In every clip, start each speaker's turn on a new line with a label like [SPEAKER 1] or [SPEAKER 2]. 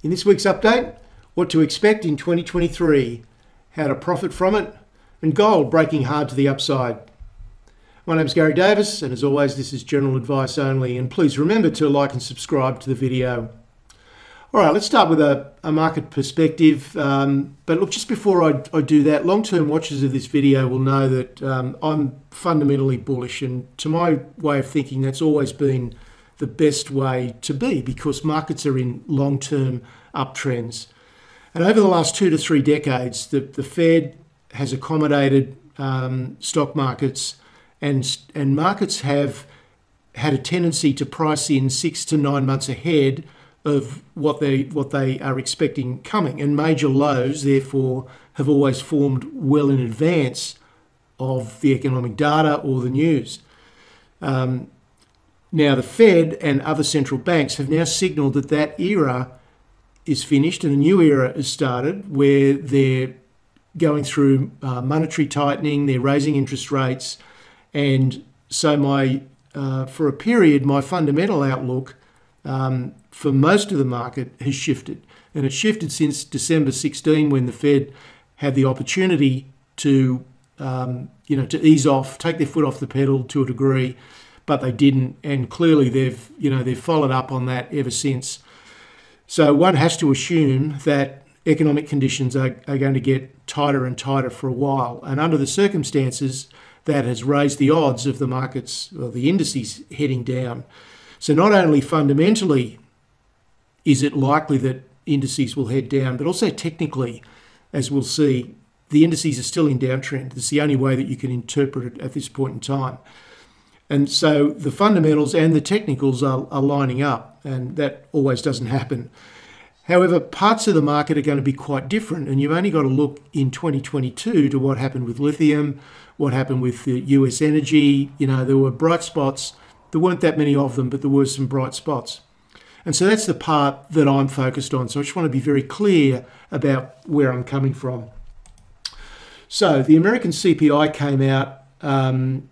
[SPEAKER 1] In this week's update, what to expect in 2023, how to profit from it, and gold breaking hard to the upside. My name's Garry Davis, and as always, this is general advice only. And please remember to like and subscribe to the video. All right, let's start with a, a market perspective. Um, but look, just before I, I do that, long term watchers of this video will know that um, I'm fundamentally bullish. And to my way of thinking, that's always been the best way to be because markets are in long term uptrends. And over the last two to three decades, the, the Fed has accommodated um, stock markets, and, and markets have had a tendency to price in six to nine months ahead of what they what they are expecting coming. And major lows, therefore, have always formed well in advance of the economic data or the news. Um, now, the Fed and other central banks have now signalled that that era is finished and a new era has started where they're going through uh, monetary tightening, they're raising interest rates, and so my uh, for a period my fundamental outlook um, for most of the market has shifted, and it shifted since December 16 when the Fed had the opportunity to um, you know to ease off, take their foot off the pedal to a degree but they didn't, and clearly they've you know they've followed up on that ever since. So one has to assume that economic conditions are, are going to get tighter and tighter for a while, and under the circumstances, that has raised the odds of the markets or the indices heading down. So not only fundamentally is it likely that indices will head down, but also technically, as we'll see, the indices are still in downtrend. It's the only way that you can interpret it at this point in time. And so the fundamentals and the technicals are, are lining up, and that always doesn't happen. However, parts of the market are going to be quite different, and you've only got to look in 2022 to what happened with lithium, what happened with the US energy. You know, there were bright spots. There weren't that many of them, but there were some bright spots. And so that's the part that I'm focused on. So I just want to be very clear about where I'm coming from. So the American CPI came out um,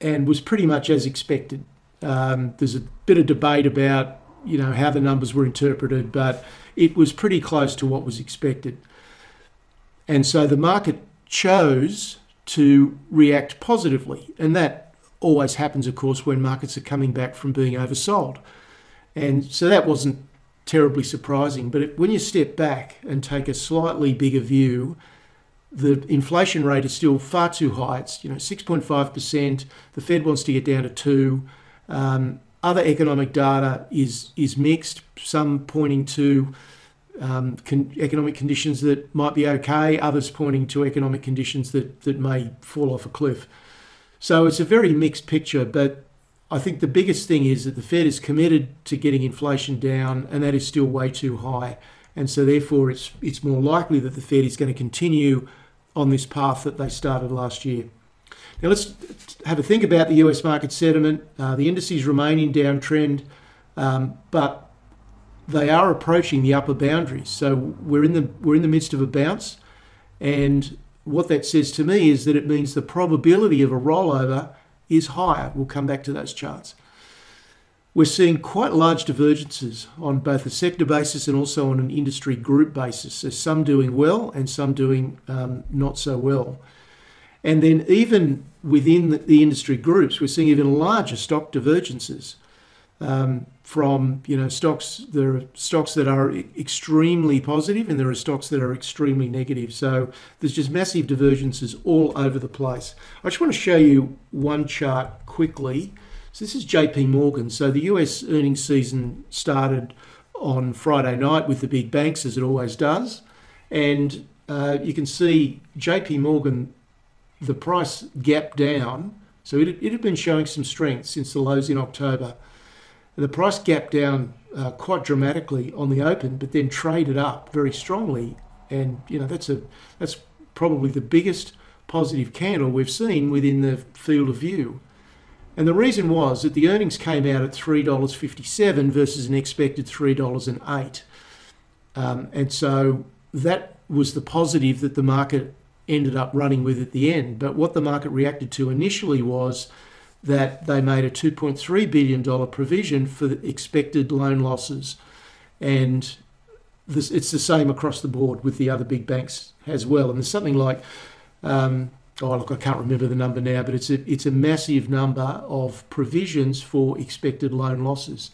[SPEAKER 1] and was pretty much as expected. Um, there's a bit of debate about you know how the numbers were interpreted, but it was pretty close to what was expected. And so the market chose to react positively, and that always happens, of course, when markets are coming back from being oversold. And so that wasn't terribly surprising. But when you step back and take a slightly bigger view, the inflation rate is still far too high. It's you know 6.5%. The Fed wants to get down to two. Um, other economic data is is mixed. Some pointing to um, con- economic conditions that might be okay. Others pointing to economic conditions that that may fall off a cliff. So it's a very mixed picture. But I think the biggest thing is that the Fed is committed to getting inflation down, and that is still way too high and so therefore it's it's more likely that the Fed is going to continue on this path that they started last year. Now let's have a think about the US market sentiment. Uh, the indices remain in downtrend, um, but they are approaching the upper boundaries. So we're in the we're in the midst of a bounce, and what that says to me is that it means the probability of a rollover is higher. We'll come back to those charts we're seeing quite large divergences on both a sector basis and also on an industry group basis. So some doing well and some doing um, not so well. And then even within the, the, industry groups, we're seeing even larger stock divergences um, from you know stocks. There are stocks that are extremely positive, and there are stocks that are extremely negative. So there's just massive divergences all over the place. I just want to show you one chart quickly so this is JP Morgan. So the US earnings season started on Friday night with the big banks, as it always does. And uh, you can see JP Morgan, the price gap down. So it, it had been showing some strength since the lows in October. The price gap down uh, quite dramatically on the open, but then traded up very strongly. And you know that's a that's probably the biggest positive candle we've seen within the field of view. And the reason was that the earnings came out at $3.57 versus an expected $3.08. Um, and so that was the positive that the market ended up running with at the end. But what the market reacted to initially was that they made a $2.3 billion provision for expected loan losses. And this, it's the same across the board with the other big banks as well. And there's something like, um, oh look, I can't remember the number now, but it's a it's a massive number of provisions for expected loan losses.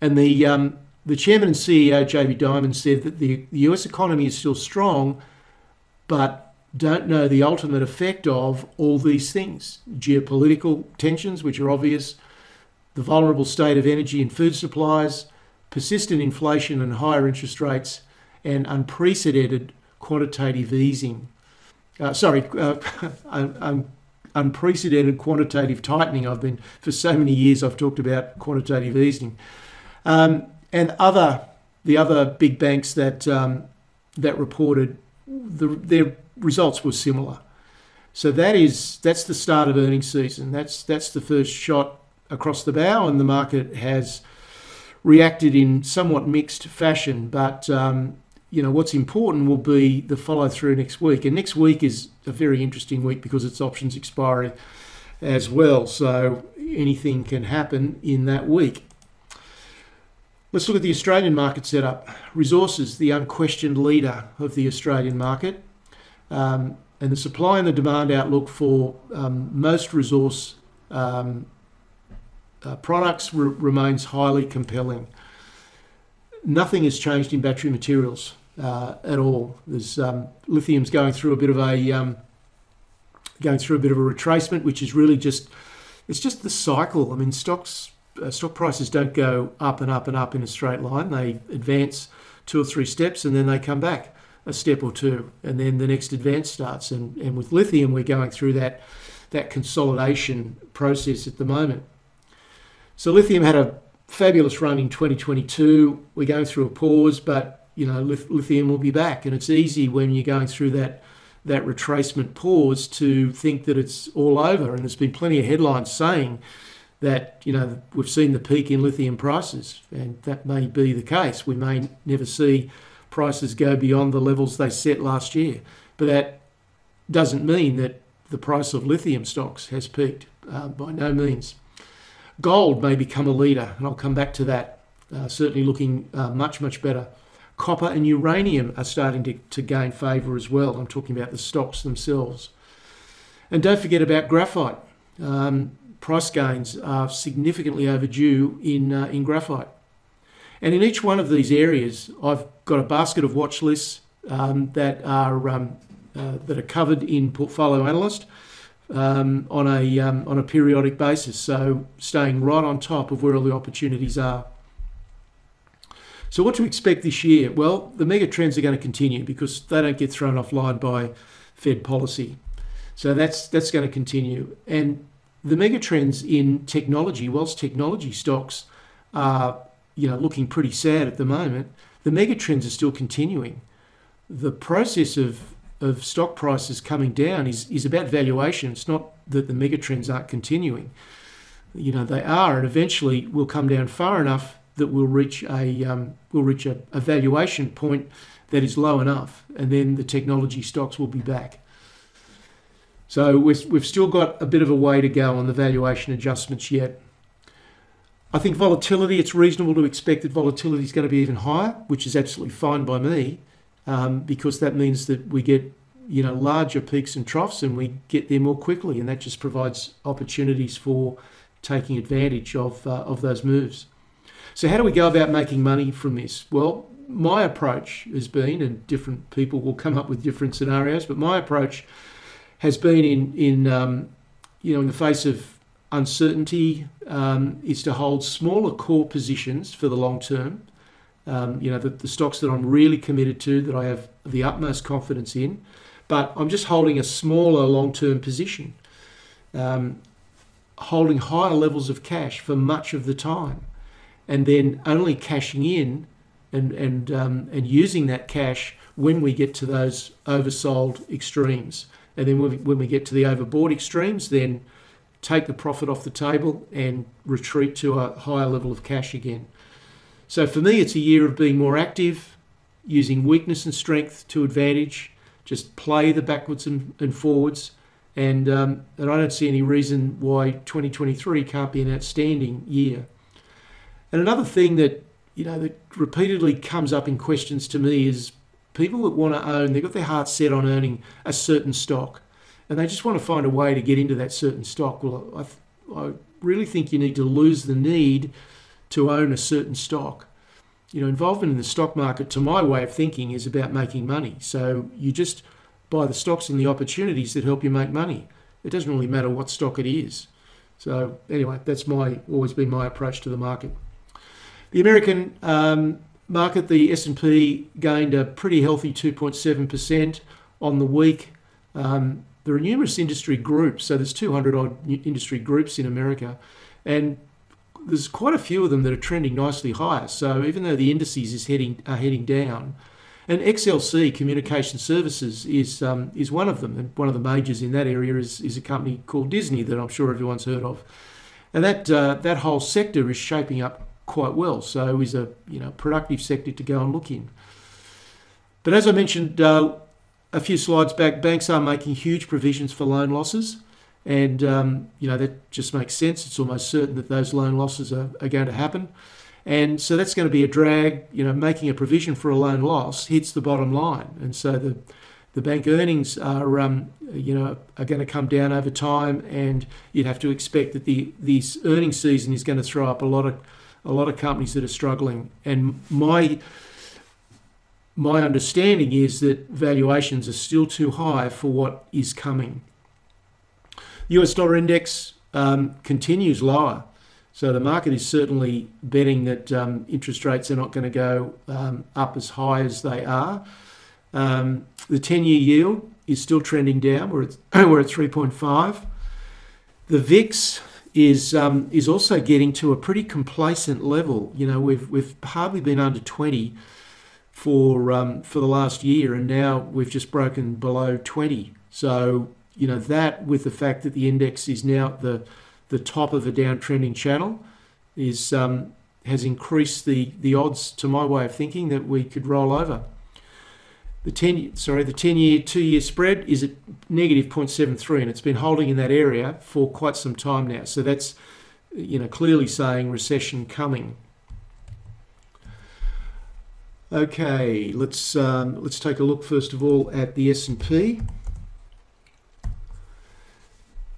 [SPEAKER 1] And the um, the chairman and CEO Jamie Dimon said that the, the US economy is still strong, but don't know the ultimate effect of all these things geopolitical tensions, which are obvious, the vulnerable state of energy and food supplies, persistent inflation and higher interest rates, and unprecedented quantitative easing. Uh, sorry, uh, un- unprecedented quantitative tightening. I've been, for so many years, I've talked about quantitative easing. Um, and other, the other big banks that, um, that reported, the, their results were similar. So that is that's the start of earnings season. That's that's the first shot across the bow, and the market has reacted in somewhat mixed fashion. But um, you know what's important will be the follow through next week, and next week is a very interesting week because it's options expiry as well. So anything can happen in that week. Let's look at the Australian market setup. Resources, the unquestioned leader of the Australian market. Um, and the supply and the demand outlook for um, most resource um, uh, products re- remains highly compelling. Nothing has changed in battery materials uh, at all. There's um, lithium's going through a bit of a um, going through a bit of a retracement, which is really just it's just the cycle. I mean, stocks uh, stock prices don't go up and up and up in a straight line. They advance two or three steps and then they come back a step or two, and then the next advance starts. And, and with lithium, we're going through that that consolidation process at the moment. So lithium had a fabulous run in 2022. We're going through a pause, but you know lithium will be back, and it's easy when you're going through that that retracement pause to think that it's all over. And there's been plenty of headlines saying that you know we've seen the peak in lithium prices, and that may be the case. We may never see prices go beyond the levels they set last year, but that doesn't mean that the price of lithium stocks has peaked. Uh, by no means. Gold may become a leader, and I'll come back to that. Uh, certainly looking uh, much much better. Copper and uranium are starting to, to gain favour as well. I'm talking about the stocks themselves. And don't forget about graphite. Um, price gains are significantly overdue in, uh, in graphite. And in each one of these areas, I've got a basket of watch lists um, that are um, uh, that are covered in Portfolio Analyst um, on a um, on a periodic basis. So staying right on top of where all the opportunities are. So what to expect this year? Well, the mega trends are going to continue because they don't get thrown offline by Fed policy. So that's that's going to continue. And the mega trends in technology, whilst technology stocks are you know looking pretty sad at the moment, the mega trends are still continuing. The process of of stock prices coming down is is about valuation. It's not that the mega trends aren't continuing. You know they are, and eventually will come down far enough that we'll reach a um, we'll reach a, a valuation point that is low enough, and then the technology stocks will be back. So we've, we've still got a bit of a way to go on the valuation adjustments yet. I think volatility, it's reasonable to expect that volatility is going to be even higher, which is absolutely fine by me, um, because that means that we get you know larger peaks and troughs and we get there more quickly, and that just provides opportunities for taking advantage of, uh, of those moves. So, how do we go about making money from this? Well, my approach has been, and different people will come up with different scenarios, but my approach has been in in um, you know in the face of uncertainty um, is to hold smaller core positions for the long term. Um, you know the, the stocks that I'm really committed to, that I have the utmost confidence in, but I'm just holding a smaller long term position, um, holding higher levels of cash for much of the time, and then only cashing in and and um, and using that cash when we get to those oversold extremes. And then when we, when we get to the overbought extremes, then take the profit off the table and retreat to a higher level of cash again. So for me, it's a year of being more active, using weakness and strength to advantage, just play the backwards and, and forwards. And, um, and I don't see any reason why 2023 can't be an outstanding year. And another thing that you know, that repeatedly comes up in questions to me is people that want to own, they've got their heart set on earning a certain stock and they just want to find a way to get into that certain stock. Well, I, I really think you need to lose the need to own a certain stock. You know, involvement in the stock market, to my way of thinking, is about making money. So you just buy the stocks and the opportunities that help you make money. It doesn't really matter what stock it is. So anyway, that's my always been my approach to the market. The American um, market, the S&P gained a pretty healthy 2.7% on the week. Um, there are numerous industry groups, so there's 200 odd industry groups in America, and there's quite a few of them that are trending nicely higher. So even though the indices is heading are heading down, and XLC Communication Services is um, is one of them, and one of the majors in that area is is a company called Disney that I'm sure everyone's heard of, and that uh, that whole sector is shaping up quite well. So is a you know productive sector to go and look in. But as I mentioned uh, a few slides back, banks are making huge provisions for loan losses. And, um, you know, that just makes sense. It's almost certain that those loan losses are, are going to happen. And so that's going to be a drag. You know, making a provision for a loan loss hits the bottom line. And so the, the bank earnings are, um, you know, are going to come down over time. And you'd have to expect that the this earnings season is going to throw up a lot of a lot of companies that are struggling. And my my understanding is that valuations are still too high for what is coming. US dollar index um, continues lower. So the market is certainly betting that um, interest rates are not going to go um, up as high as they are. Um, the 10 year yield is still trending down, we're at, we're at 3.5. The VIX is, um, is also getting to a pretty complacent level. You know, we've, we've hardly been under 20 for um, for the last year, and now we've just broken below 20. So you know that with the fact that the index is now at the the top of a downtrending channel is um, has increased the the odds to my way of thinking that we could roll over. The 10 sorry the 10 year two year spread is at negative 0.73 and it's been holding in that area for quite some time now. So that's you know clearly saying recession coming. Okay, let's um, let's take a look first of all at the S&P.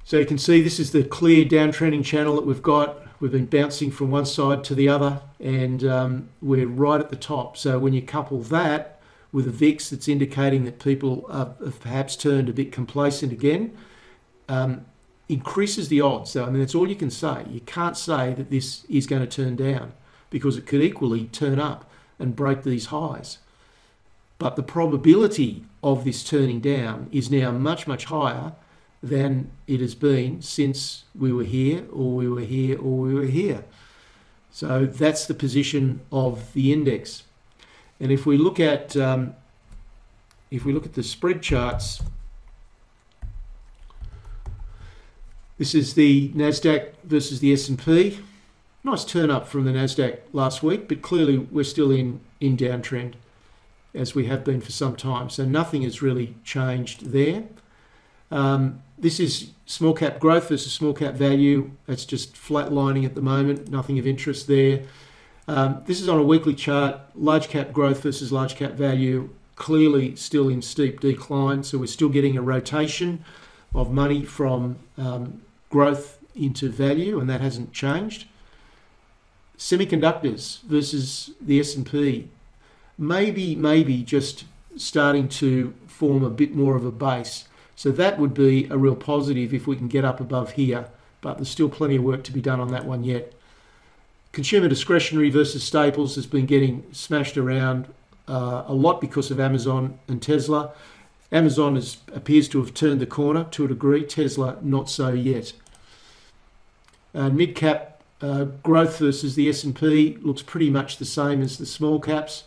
[SPEAKER 1] So you can see this is the clear downtrending channel that we've got. We've been bouncing from one side to the other, and um, we're right at the top. So when you couple that with a VIX that's indicating that people have perhaps turned a bit complacent again, um, increases the odds. So I mean, that's all you can say. You can't say that this is going to turn down because it could equally turn up and break these highs. But the probability of this turning down is now much, much higher than it has been since we were here, or we were here, or we were here. So that's the position of the index. And if we look at um, if we look at the spread charts, this is the Nasdaq versus the S&P nice turn up from the Nasdaq last week, but clearly we're still in in downtrend as we have been for some time. So nothing has really changed there. Um, this is small cap growth versus small cap value. It's just flatlining at the moment. Nothing of interest there. Um, this is on a weekly chart. Large cap growth versus large cap value. Clearly still in steep decline. So we're still getting a rotation of money from um, growth into value, and that hasn't changed semiconductors versus the S&P, maybe maybe just starting to form a bit more of a base. So that would be a real positive if we can get up above here, but there's still plenty of work to be done on that one yet. Consumer discretionary versus staples has been getting smashed around uh, a lot because of Amazon and Tesla. Amazon is, appears to have turned the corner to a degree, Tesla not so yet. Uh, mid cap uh, growth versus the S&P looks pretty much the same as the small caps.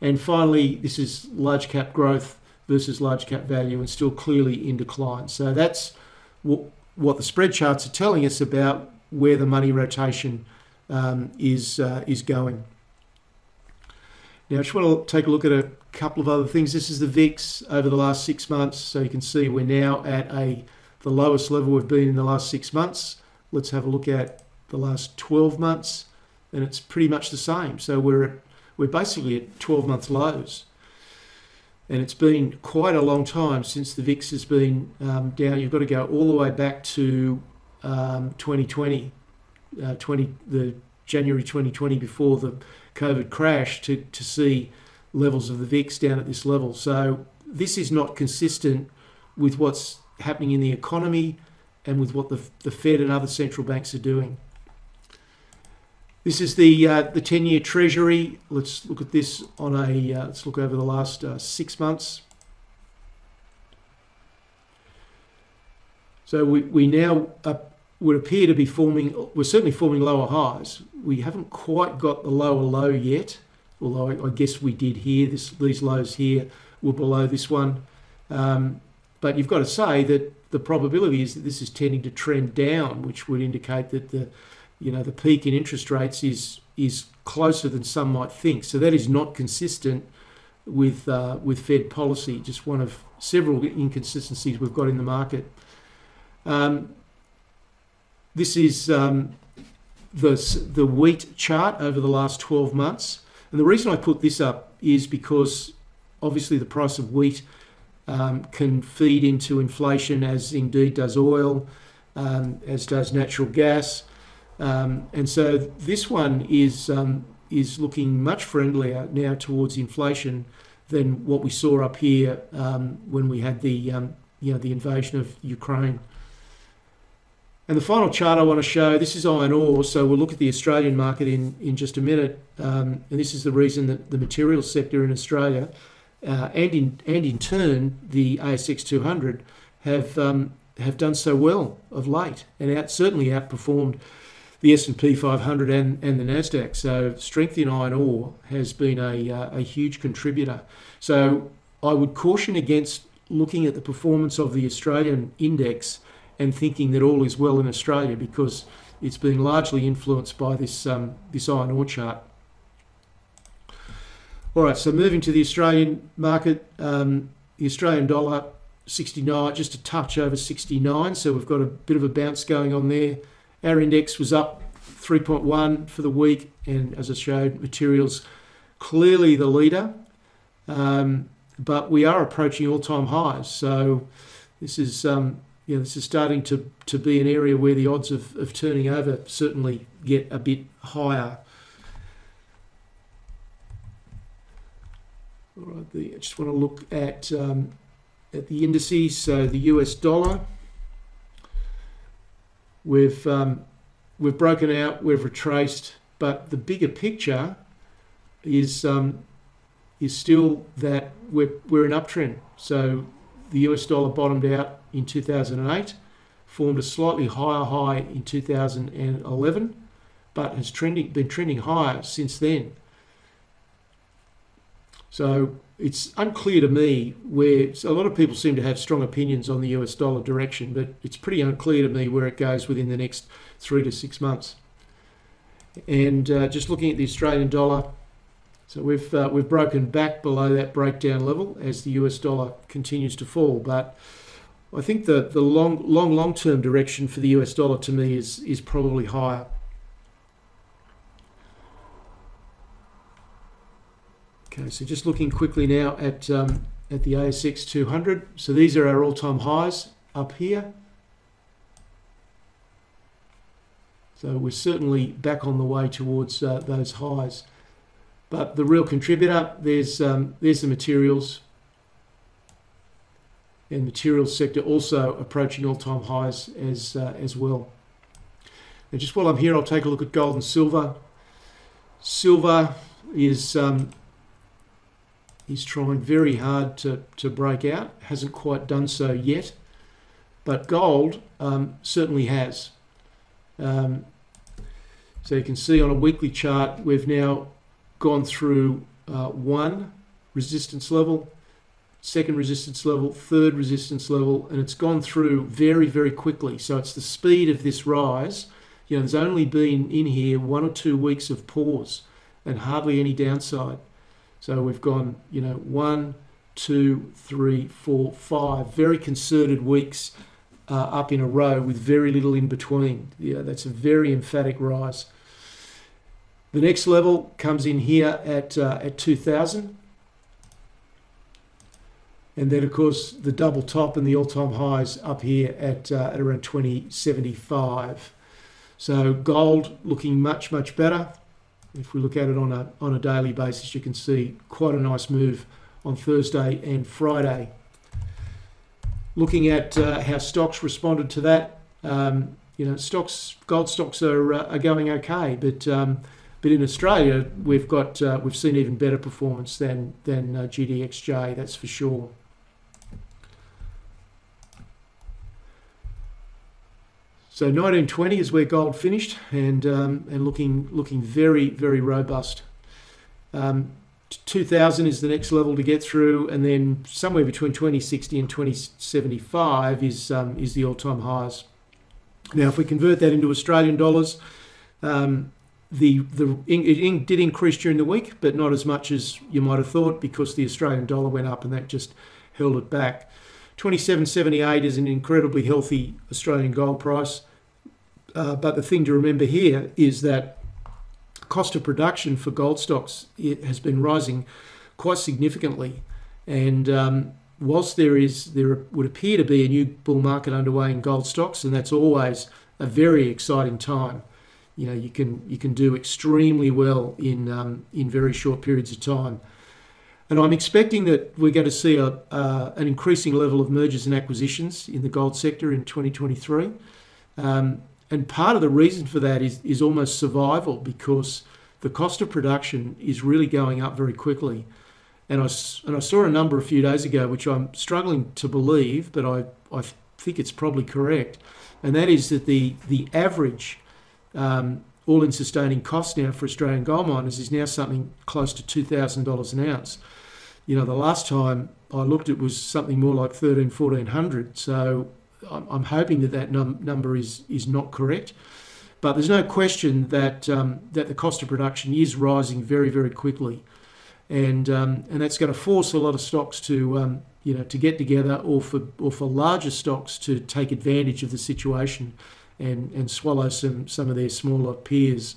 [SPEAKER 1] And finally, this is large cap growth versus large cap value and still clearly in decline. So that's what, what the spread charts are telling us about where the money rotation um, is, uh, is going. Now, I just want to take a look at a couple of other things. This is the VIX over the last six months. So you can see we're now at a the lowest level we've been in the last six months. Let's have a look at the last 12 months. and it's pretty much the same. So we're we're basically at 12 month lows. And it's been quite a long time since the VIX has been um, down. You've got to go all the way back to um, 2020, uh, 20, the January 2020 before the COVID crash to, to see levels of the VIX down at this level. So this is not consistent with what's happening in the economy and with what the, the Fed and other central banks are doing. This is the uh, the 10-year Treasury. Let's look at this on a. Uh, let's look over the last uh, six months. So we, we now uh, would appear to be forming. We're certainly forming lower highs. We haven't quite got the lower low yet, although I, I guess we did here. This these lows here were below this one. Um, but you've got to say that the probability is that this is tending to trend down, which would indicate that the, you know, the peak in interest rates is is closer than some might think. So that is not consistent with uh, with Fed policy. Just one of several inconsistencies we've got in the market. Um, this is um, the the wheat chart over the last 12 months, and the reason I put this up is because obviously the price of wheat um, can feed into inflation, as indeed does oil, um, as does natural gas. Um, and so this one is um, is looking much friendlier now towards inflation than what we saw up here um, when we had the um, you know the invasion of Ukraine. And the final chart I want to show, this is iron ore, so we'll look at the Australian market in, in just a minute. and this is the reason that the materials sector in Australia uh, and in and in turn the ASX 200 have um, have done so well of late and out, certainly outperformed the S&P 500 and, and the Nasdaq. So strength in iron ore has been a uh, a huge contributor. So I would caution against looking at the performance of the Australian index and thinking that all is well in Australia because it's been largely influenced by this um, this iron ore chart. All right, so moving to the Australian market, um, the Australian dollar 69, just a touch over 69. So we've got a bit of a bounce going on there. Our index was up 3.1 for the week, and as I showed, materials clearly the leader. Um, but we are approaching all-time highs. So this is um, you know, this is starting to, to be an area where the odds of, of turning over certainly get a bit higher. All right, the, I just want to look at um, at the indices. So the US dollar, we've um, we've broken out, we've retraced, but the bigger picture is um, is still that we're we're an uptrend. So the US dollar bottomed out in 2008, formed a slightly higher high in 2011, but has trending been trending higher since then. So it's unclear to me where a lot of people seem to have strong opinions on the US dollar direction, but it's pretty unclear to me where it goes within the next three to six months. And uh, just looking at the Australian dollar, so we've uh, we've broken back below that breakdown level as the US dollar continues to fall, but I think the the long long long term direction for the US dollar to me is is probably higher. Okay, so just looking quickly now at um, at the ASX 200. So these are our all-time highs up here. So we're certainly back on the way towards uh, those highs. But the real contributor, there's um, there's the materials. And materials sector also approaching all-time highs as uh, as well. And just while I'm here, I'll take a look at gold and silver. Silver is um, He's trying very hard to, to break out, hasn't quite done so yet, but gold um, certainly has. Um, so you can see on a weekly chart, we've now gone through uh, one resistance level, second resistance level, third resistance level, and it's gone through very, very quickly. So it's the speed of this rise. You know, there's only been in here one or two weeks of pause and hardly any downside. So we've gone, you know, one, two, three, four, five very concerted weeks uh, up in a row with very little in between. Yeah, that's a very emphatic rise. The next level comes in here at uh, at 2000. And then, of course, the double top and the all-time highs up here at, uh, at around 2075. So gold looking much, much better. If we look at it on a, on a daily basis, you can see quite a nice move on Thursday and Friday. Looking at uh, how stocks responded to that, um, you know, stocks, gold stocks are, uh, are going okay, but um, but in Australia we've got uh, we've seen even better performance than than uh, GDXJ, that's for sure. So 1920 is where gold finished, and um, and looking looking very very robust. Um, 2000 is the next level to get through, and then somewhere between 2060 and 2075 is um, is the all-time highs. Now, if we convert that into Australian dollars, um, the the it did increase during the week, but not as much as you might have thought because the Australian dollar went up, and that just held it back. 27.78 is an incredibly healthy Australian gold price, uh, but the thing to remember here is that cost of production for gold stocks has been rising quite significantly. And um, whilst there is there would appear to be a new bull market underway in gold stocks, and that's always a very exciting time. You know, you can you can do extremely well in um, in very short periods of time. And I'm expecting that we're going to see a, uh, an increasing level of mergers and acquisitions in the gold sector in 2023. Um, and part of the reason for that is, is almost survival because the cost of production is really going up very quickly. And I, and I saw a number a few days ago, which I'm struggling to believe, but I, I think it's probably correct. And that is that the, the average um, all in sustaining cost now for Australian gold miners is now something close to $2,000 an ounce. You know, the last time I looked, it was something more like 13, 1400. So I'm hoping that that num- number is is not correct, but there's no question that um, that the cost of production is rising very very quickly, and um, and that's going to force a lot of stocks to um, you know to get together or for or for larger stocks to take advantage of the situation, and and swallow some some of their smaller peers.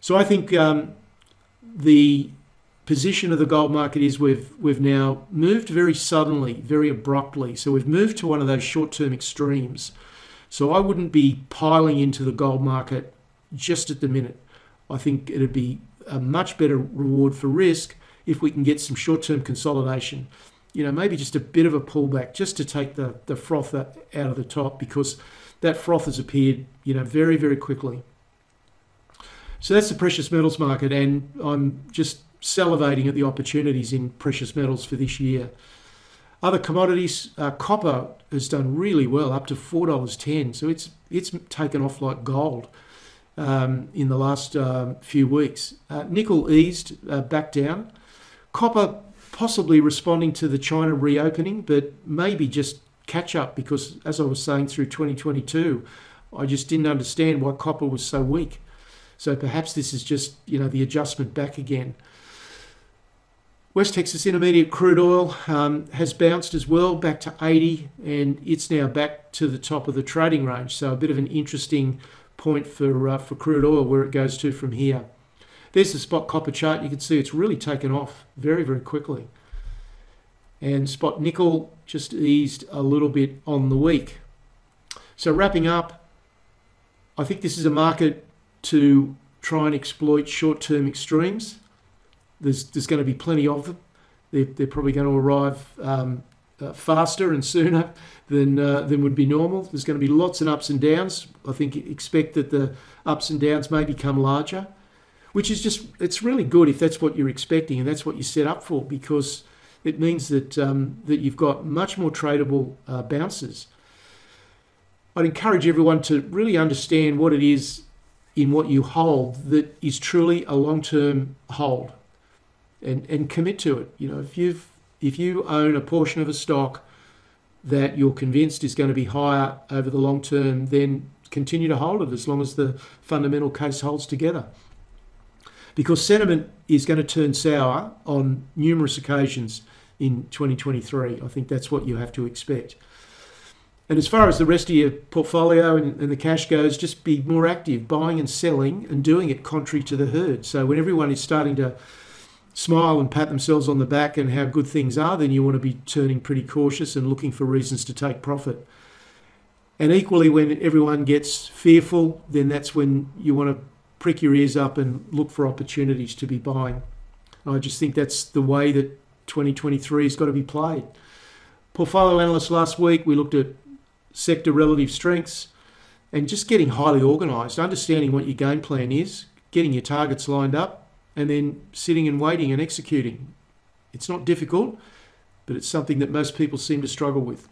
[SPEAKER 1] So I think um, the position of the gold market is we've we've now moved very suddenly, very abruptly. So we've moved to one of those short-term extremes. So I wouldn't be piling into the gold market just at the minute. I think it'd be a much better reward for risk if we can get some short-term consolidation. You know, maybe just a bit of a pullback just to take the, the froth out of the top because that froth has appeared, you know, very, very quickly. So that's the precious metals market, and I'm just salivating at the opportunities in precious metals for this year. Other commodities, uh, copper has done really well, up to four dollars ten. So it's it's taken off like gold um, in the last uh, few weeks. Uh, nickel eased uh, back down. Copper possibly responding to the China reopening, but maybe just catch up because, as I was saying through 2022, I just didn't understand why copper was so weak. So perhaps this is just you know the adjustment back again. West Texas Intermediate crude oil um, has bounced as well back to 80 and it's now back to the top of the trading range. So a bit of an interesting point for, uh, for crude oil where it goes to from here. There's the spot copper chart. You can see it's really taken off very, very quickly. And spot nickel just eased a little bit on the week. So wrapping up, I think this is a market to try and exploit short-term extremes there's there's going to be plenty of them. They're, they're probably going to arrive um, uh, faster and sooner than uh, than would be normal. There's going to be lots and ups and downs. I think expect that the ups and downs may become larger, which is just it's really good if that's what you're expecting and that's what you set up for because it means that um, that you've got much more tradable uh, bounces. I'd encourage everyone to really understand what it is in what you hold that is truly a long-term hold and, and commit to it. You know, if you've if you own a portion of a stock that you're convinced is going to be higher over the long term, then continue to hold it as long as the fundamental case holds together. Because sentiment is going to turn sour on numerous occasions in 2023. I think that's what you have to expect. And as far as the rest of your portfolio and, and, the cash goes, just be more active, buying and selling and doing it contrary to the herd. So when everyone is starting to smile and pat themselves on the back and how good things are, then you want to be turning pretty cautious and looking for reasons to take profit. And equally, when everyone gets fearful, then that's when you want to prick your ears up and look for opportunities to be buying. I just think that's the way that 2023 has got to be played. Portfolio analysts last week, we looked at sector relative strengths and just getting highly organised, understanding what your game plan is, getting your targets lined up, and then sitting and waiting and executing. It's not difficult, but it's something that most people seem to struggle with.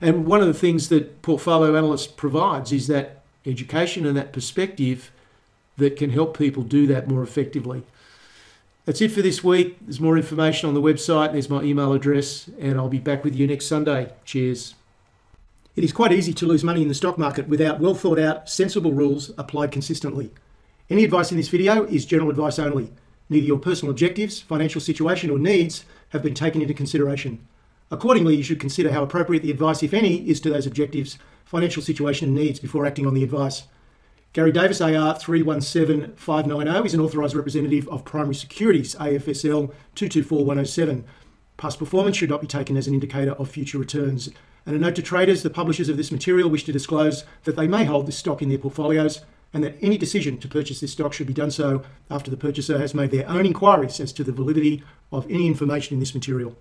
[SPEAKER 1] And one of the things that Portfolio Analyst provides is that education and that perspective that can help people do that more effectively. That's it for this week. There's more information on the website. There's my email address, and I'll be back with you next Sunday. Cheers. It is quite easy to lose money in the stock market without well thought out, sensible rules applied consistently. Any advice in this video is general advice only. Neither your personal objectives, financial situation, or needs have been taken into consideration. Accordingly, you should consider how appropriate the advice, if any, is to those objectives, financial situation, and needs before acting on the advice. Garry Davis, AR 317590, is an authorised representative of Primary Securities, AFSL 224107. Past performance should not be taken as an indicator of future returns. And a note to traders, the publishers of this material wish to disclose that they may hold this stock in their portfolios and that any decision to purchase this stock should be done so after the purchaser has made their own inquiries as to the validity of any information in this material.